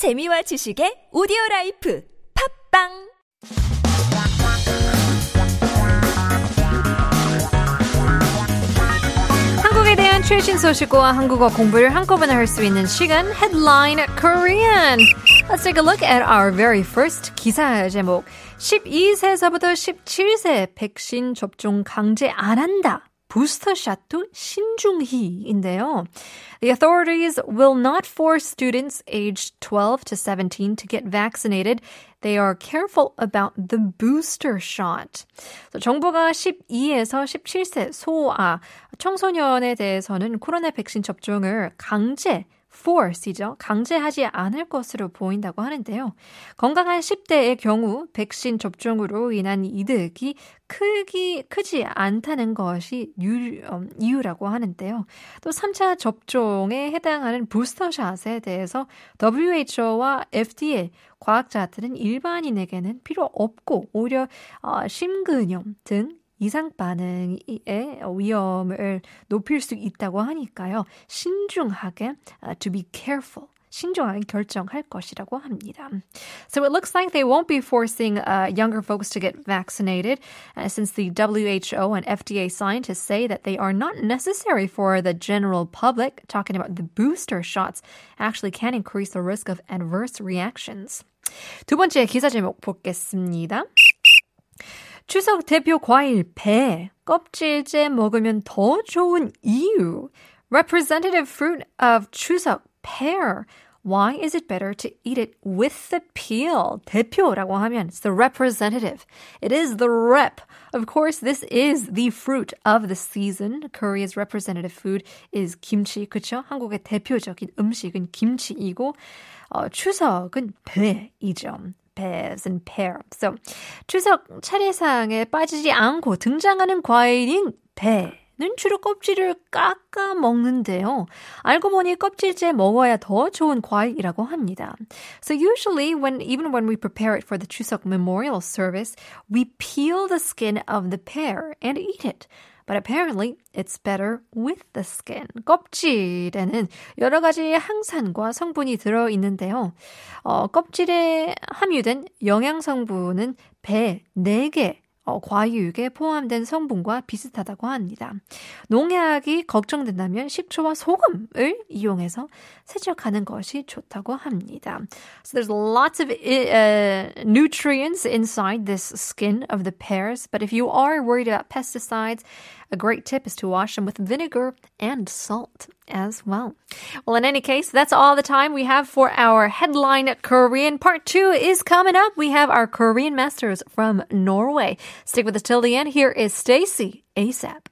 재미와 지식의 오디오 라이프 팟빵 한국에 대한 최신 소식과 한국어 공부를 한꺼번에 할 수 있는 시간 Headline Korean. Let's take a look at our very first 기사 제목. 12세에서부터 17세 백신 접종 강제 안 한다. 부스터샷도 신중히인데요. The authorities will not force students aged 12 to 17 to get vaccinated. They are careful about the booster shot. 정부가 12에서 17세 소아 청소년에 대해서는 코로나 백신 접종을 강제 force이죠. 강제하지 않을 것으로 보인다고 하는데요. 건강한 10대의 경우 백신 접종으로 인한 이득이 크기, 크지 않다는 것이 유, 음, 이유라고 하는데요. 또 3차 접종에 해당하는 부스터샷에 대해서 WHO와 FDA 과학자들은 일반인에게는 필요 없고 오히려 어, 심근염 등 이상 반응의 위험을 높일 수 있다고 하니까요. 신중하게 uh, to be careful 신중하게 결정할 것이라고 합니다. So it looks like they won't be forcing uh, younger folks to get vaccinated uh, since the WHO and FDA scientists say that they are not necessary for the general public. Talking about the booster shots actually can increase the risk of adverse reactions. 두 번째 기사 제목 보겠습니다. 추석 대표 과일 배 껍질째 먹으면 더 좋은 이유. Representative fruit of 추석 pear. Why is it better to eat it with the peel? 대표라고 하면 it's the representative. It is the rep. Of course, this is the fruit of the season. Korea's representative food is kimchi. 그렇죠? 한국의 대표적인 음식은 김치이고 어, 추석은 배이죠. Pears and pear. So, 추석 차례상에 빠지지 않고 등장하는 과일인 배 는 주로 껍질을 깎아 먹는데요. 알고 보니 껍질째 먹어야 더 좋은 과일이라고 합니다. So usually when even when we prepare it for the Chuseok memorial service, we peel the skin of the pear and eat it. But apparently, it's better with the skin. 껍질에는 여러 가지 항산과 성분이 들어 있는데요. 어, 껍질에 함유된 영양 성분은 배 4개 어, 과육에 포함된 성분과 비슷하다고 합니다. 농약이 걱정된다면 식초와 소금을 이용해서 세척하는 것이 좋다고 합니다. So there's lots of uh, nutrients inside this skin of the pears, but if you are worried about pesticides, a great tip is to wash them with vinegar and salt as well. Well, in any case, that's all the time we have for our headline Korean. Part two is coming up. We have our Korean masters from Norway. Stick with us till the end. Here is Stacy ASAP.